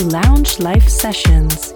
to Lounge Life Sessions.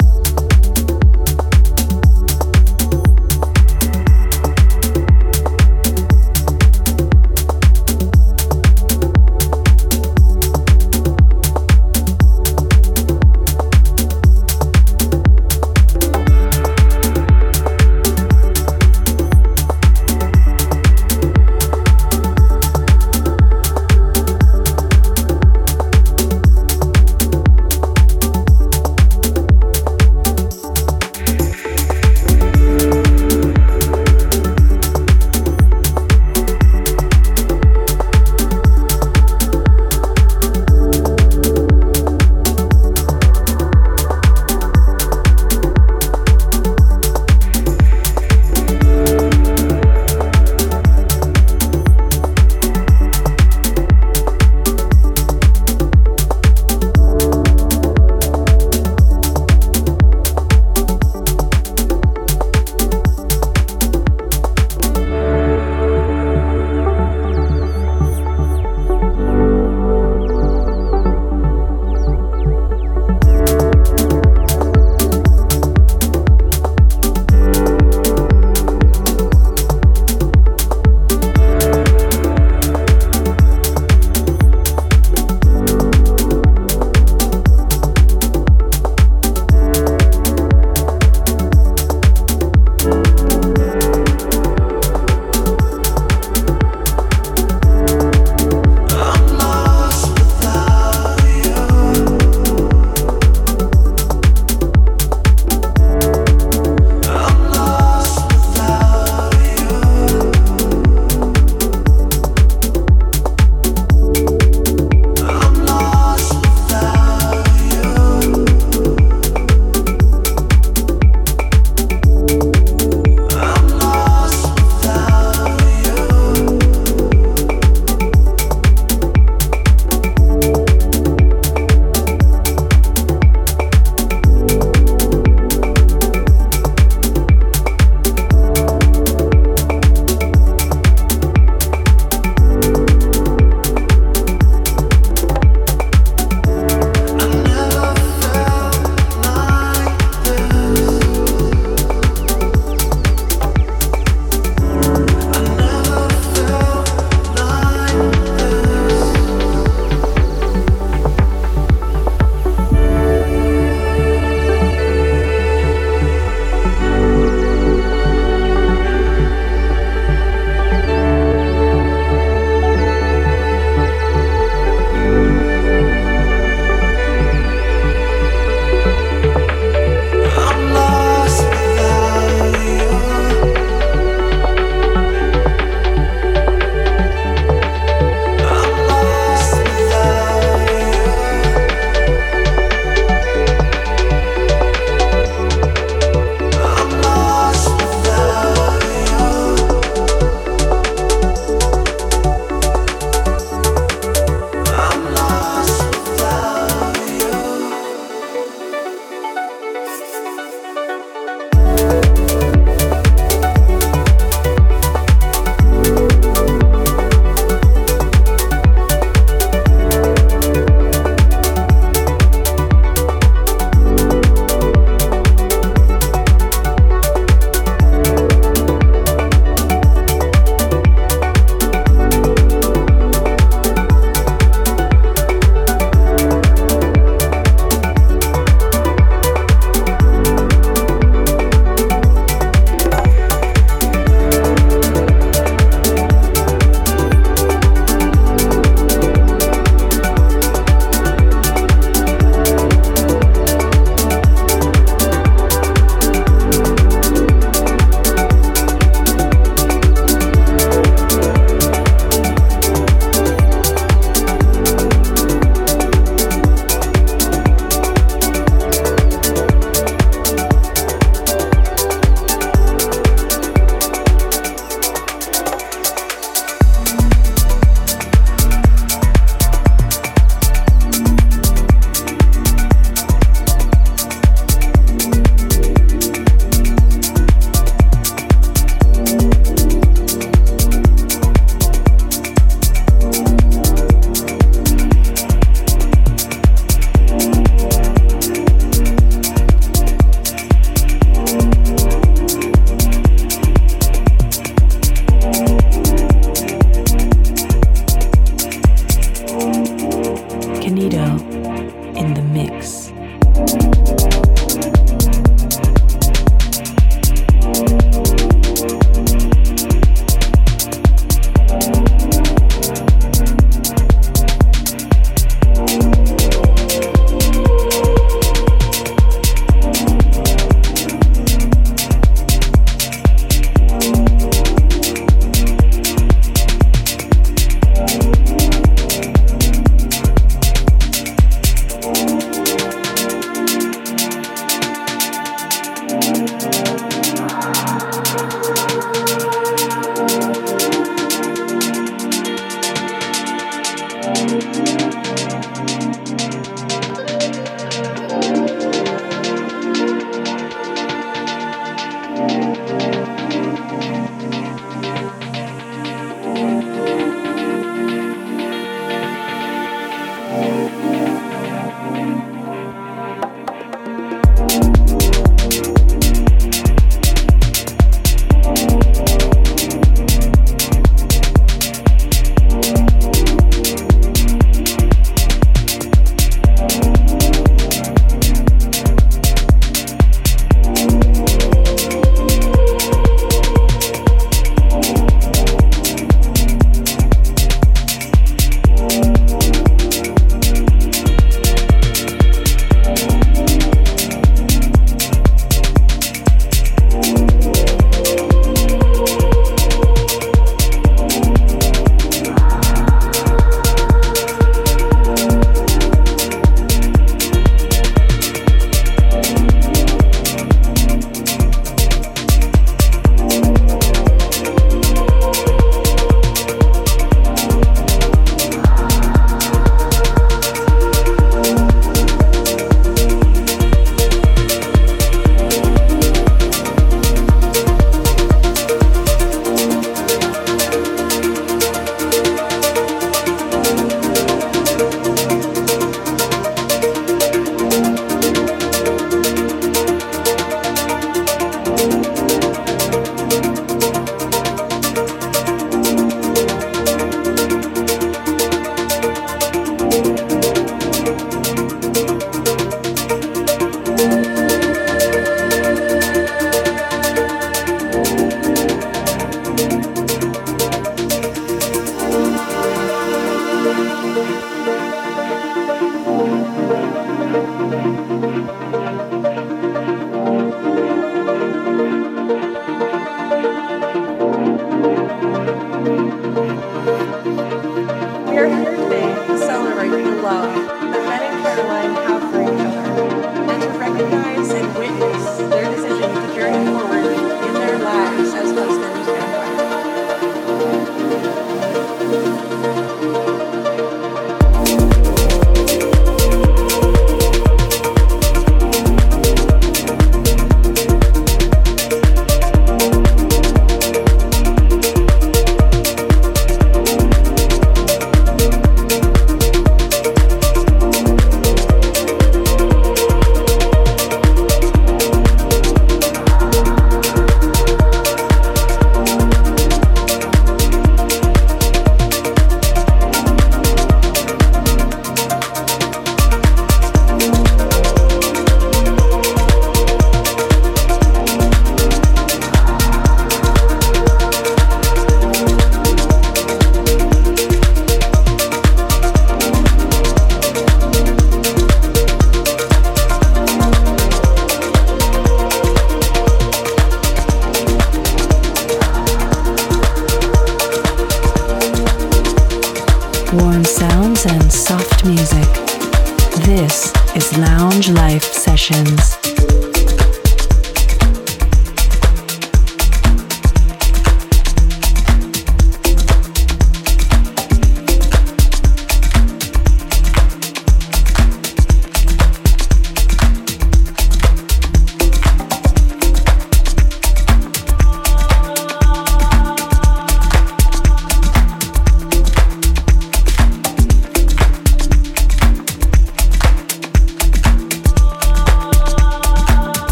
in the mix.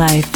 Life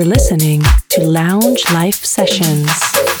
You're listening to Lounge Life Sessions.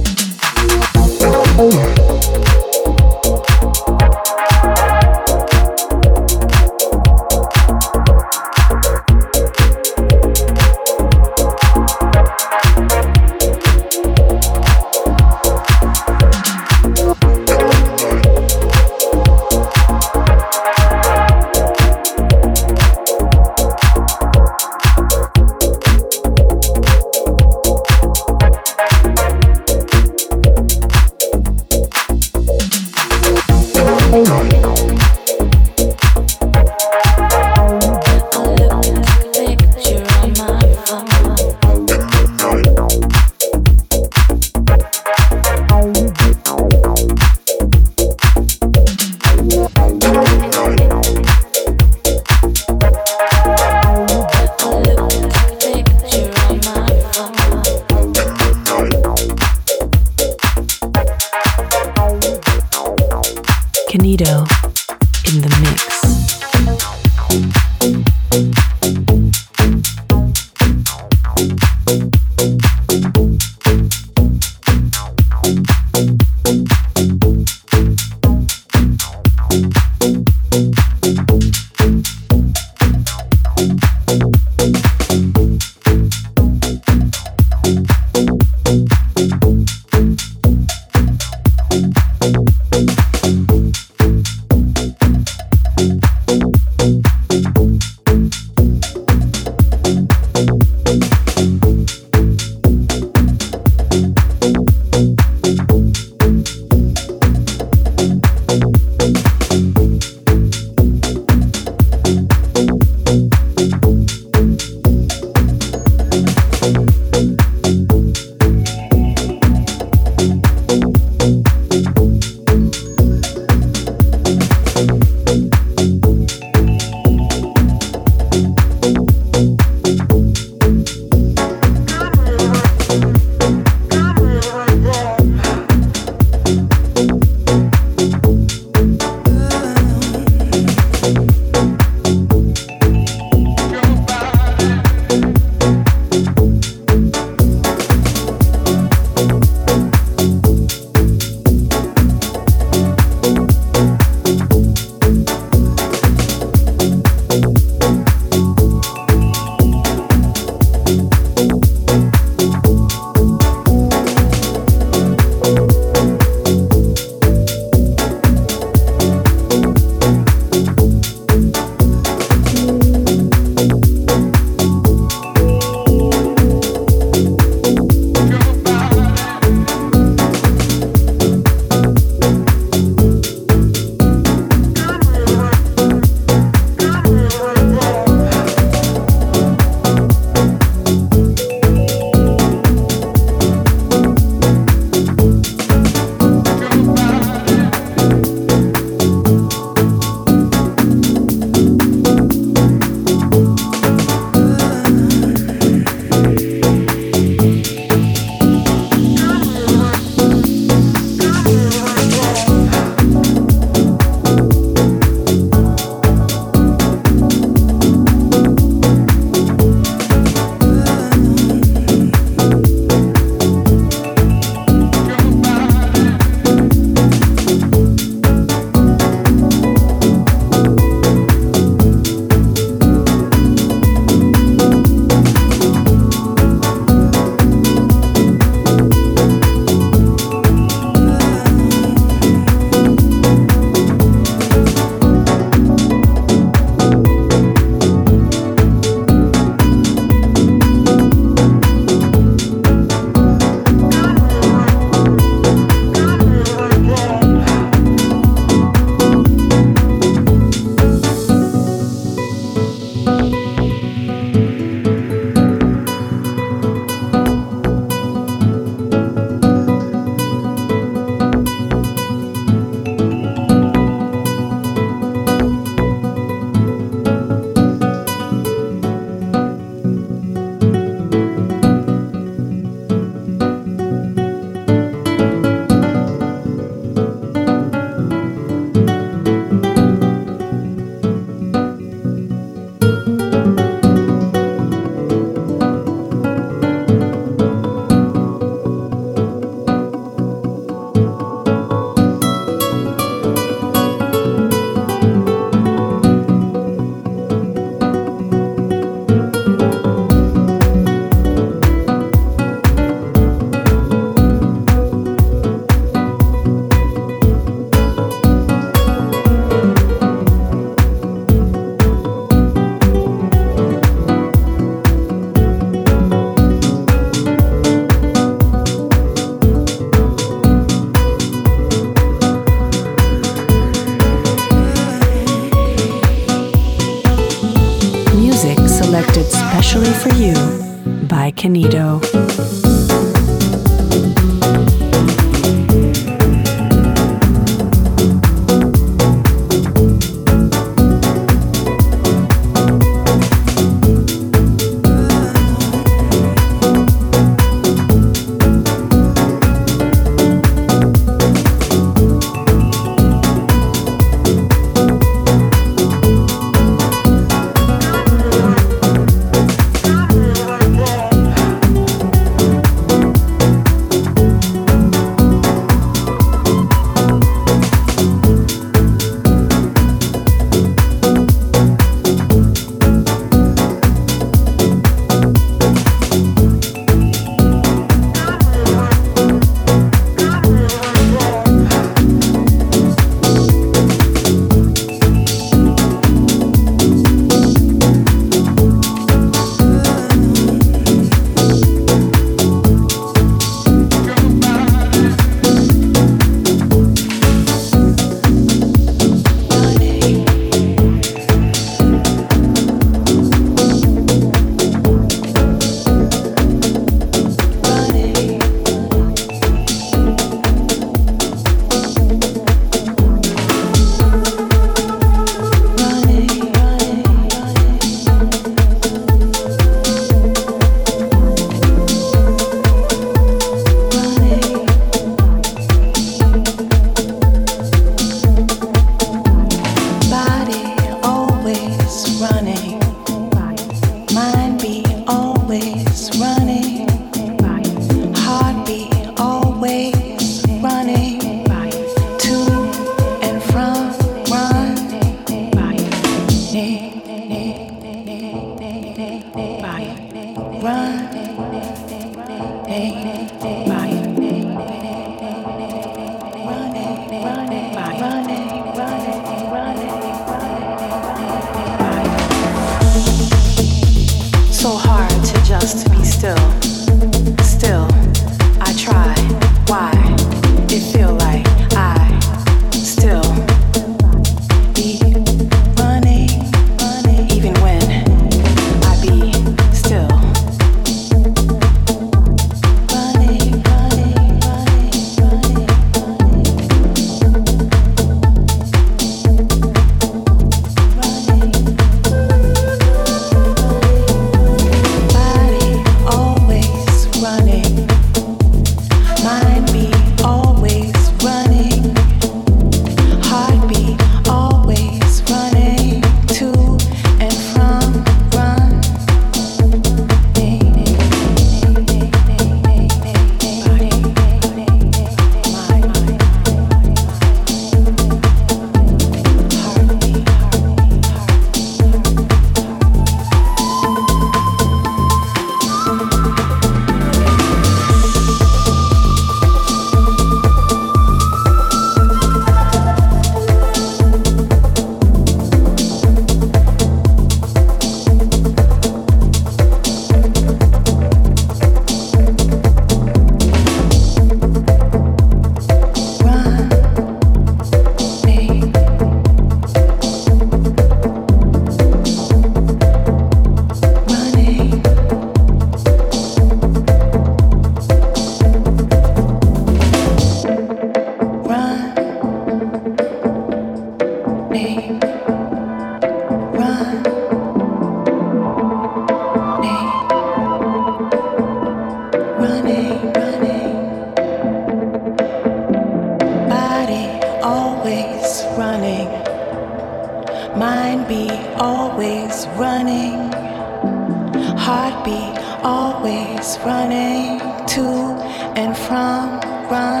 and from ground.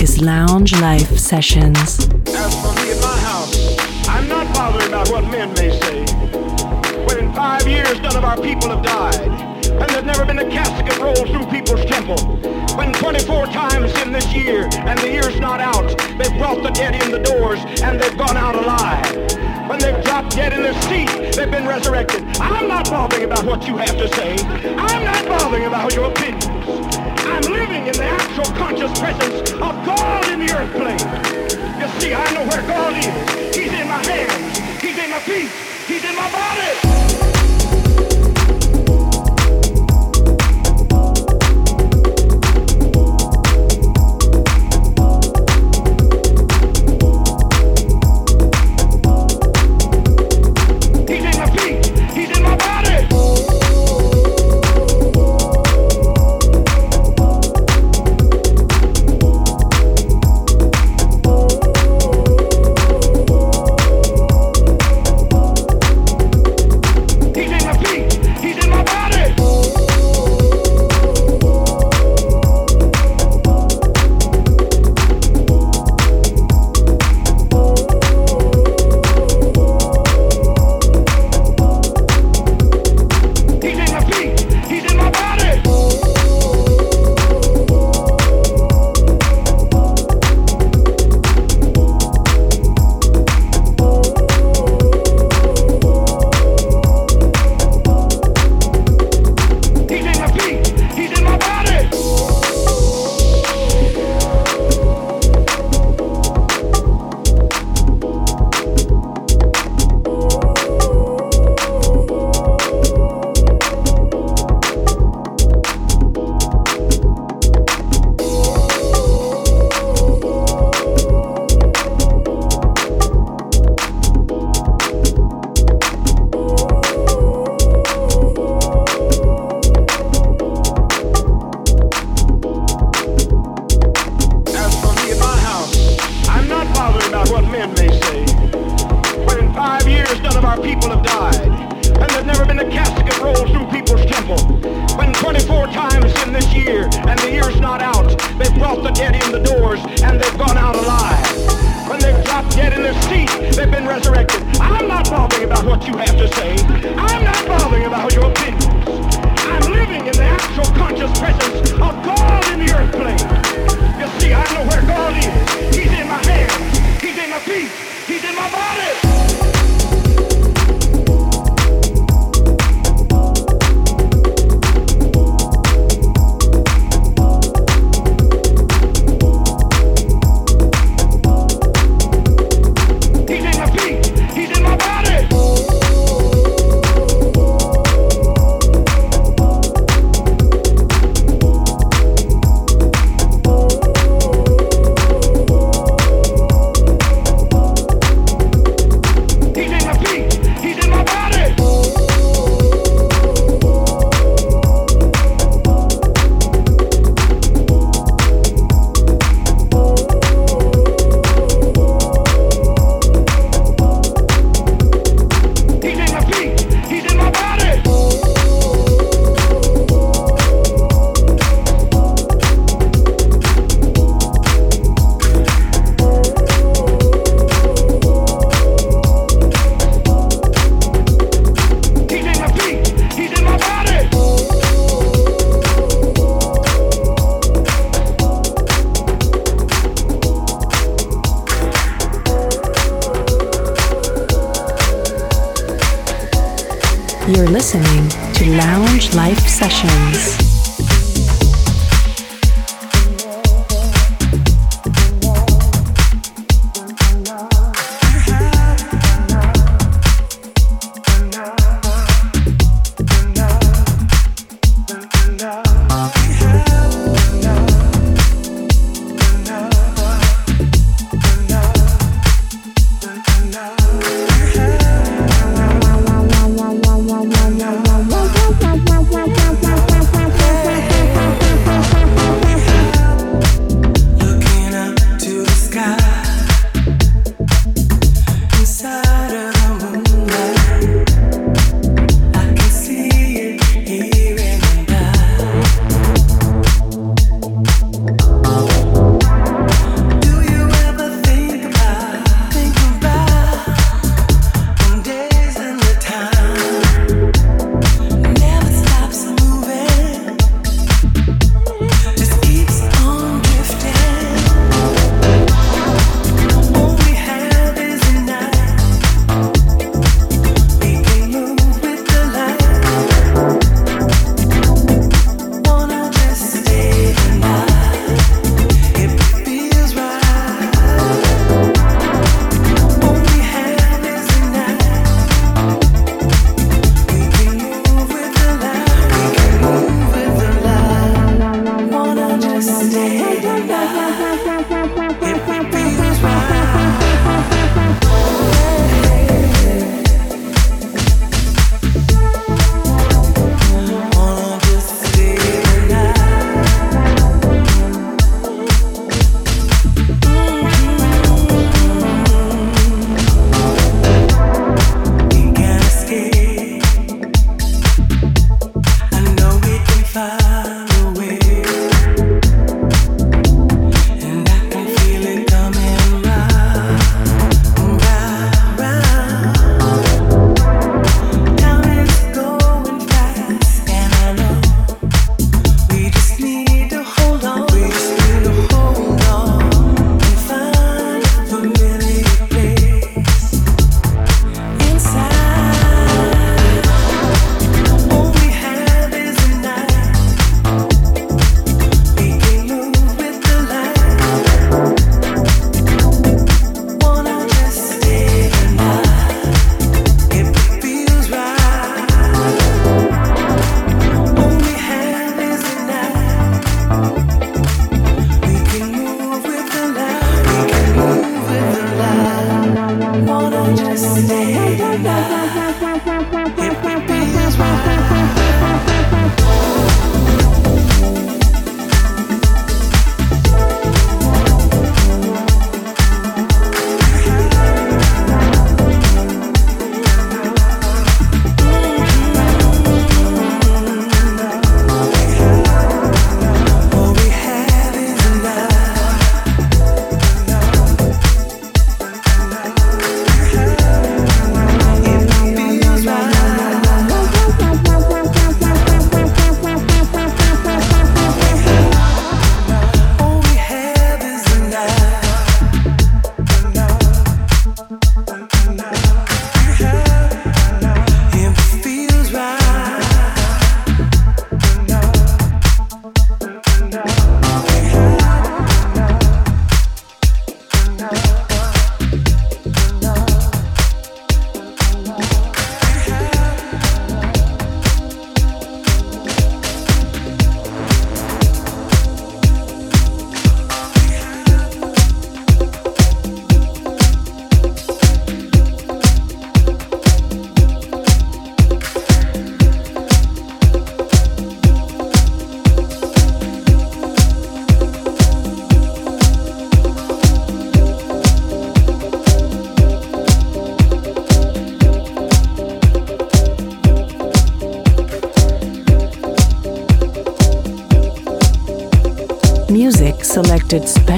Is Lounge Life Sessions. As for me and my house, I'm not bothered about what men may say. When in five years none of our people have died, and there's never been a casket rolled through people's temple. When 24 times in this year, and the year's not out, they've brought the dead in the doors, and they've gone out alive. When they've dropped dead in their seat, they've been resurrected. I'm not bothering about what you have to say. I'm not bothering about your opinions. I'm living in the actual conscious presence of God in the earth plane. You see, I know where God is. He's in my hands. He's in my feet. He's in my body.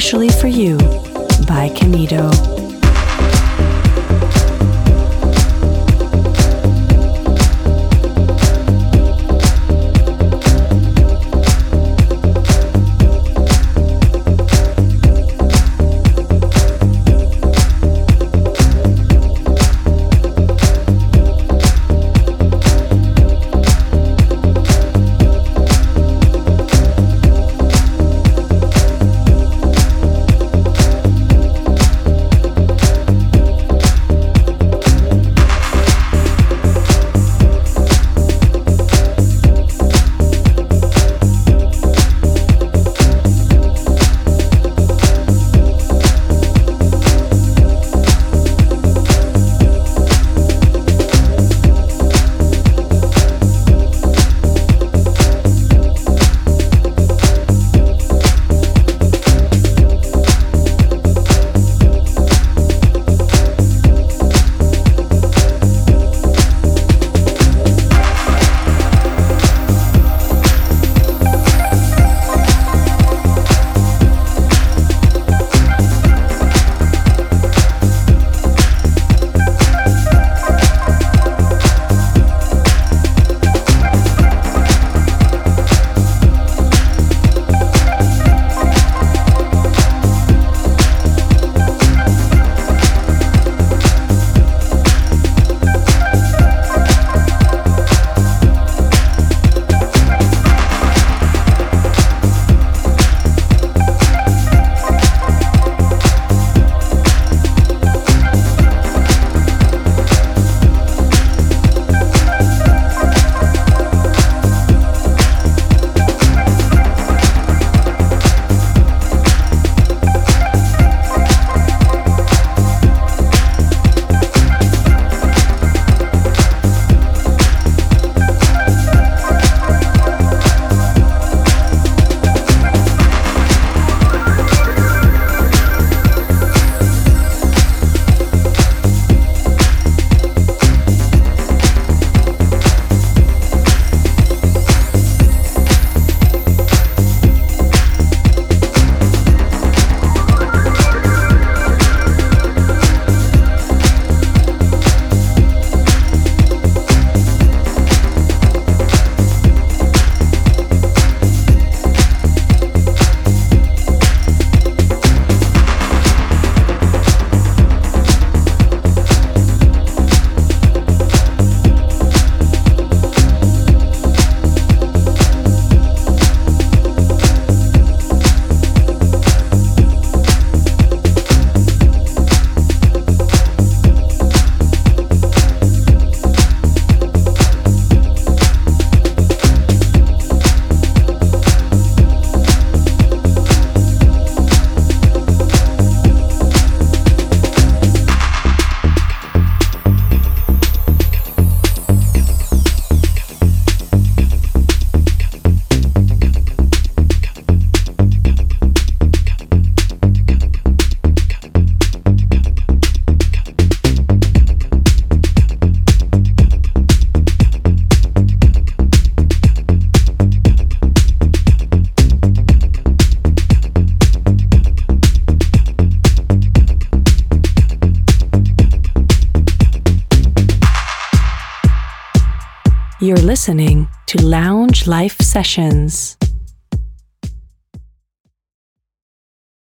Selected specially for you listening to Lounge Life Sessions.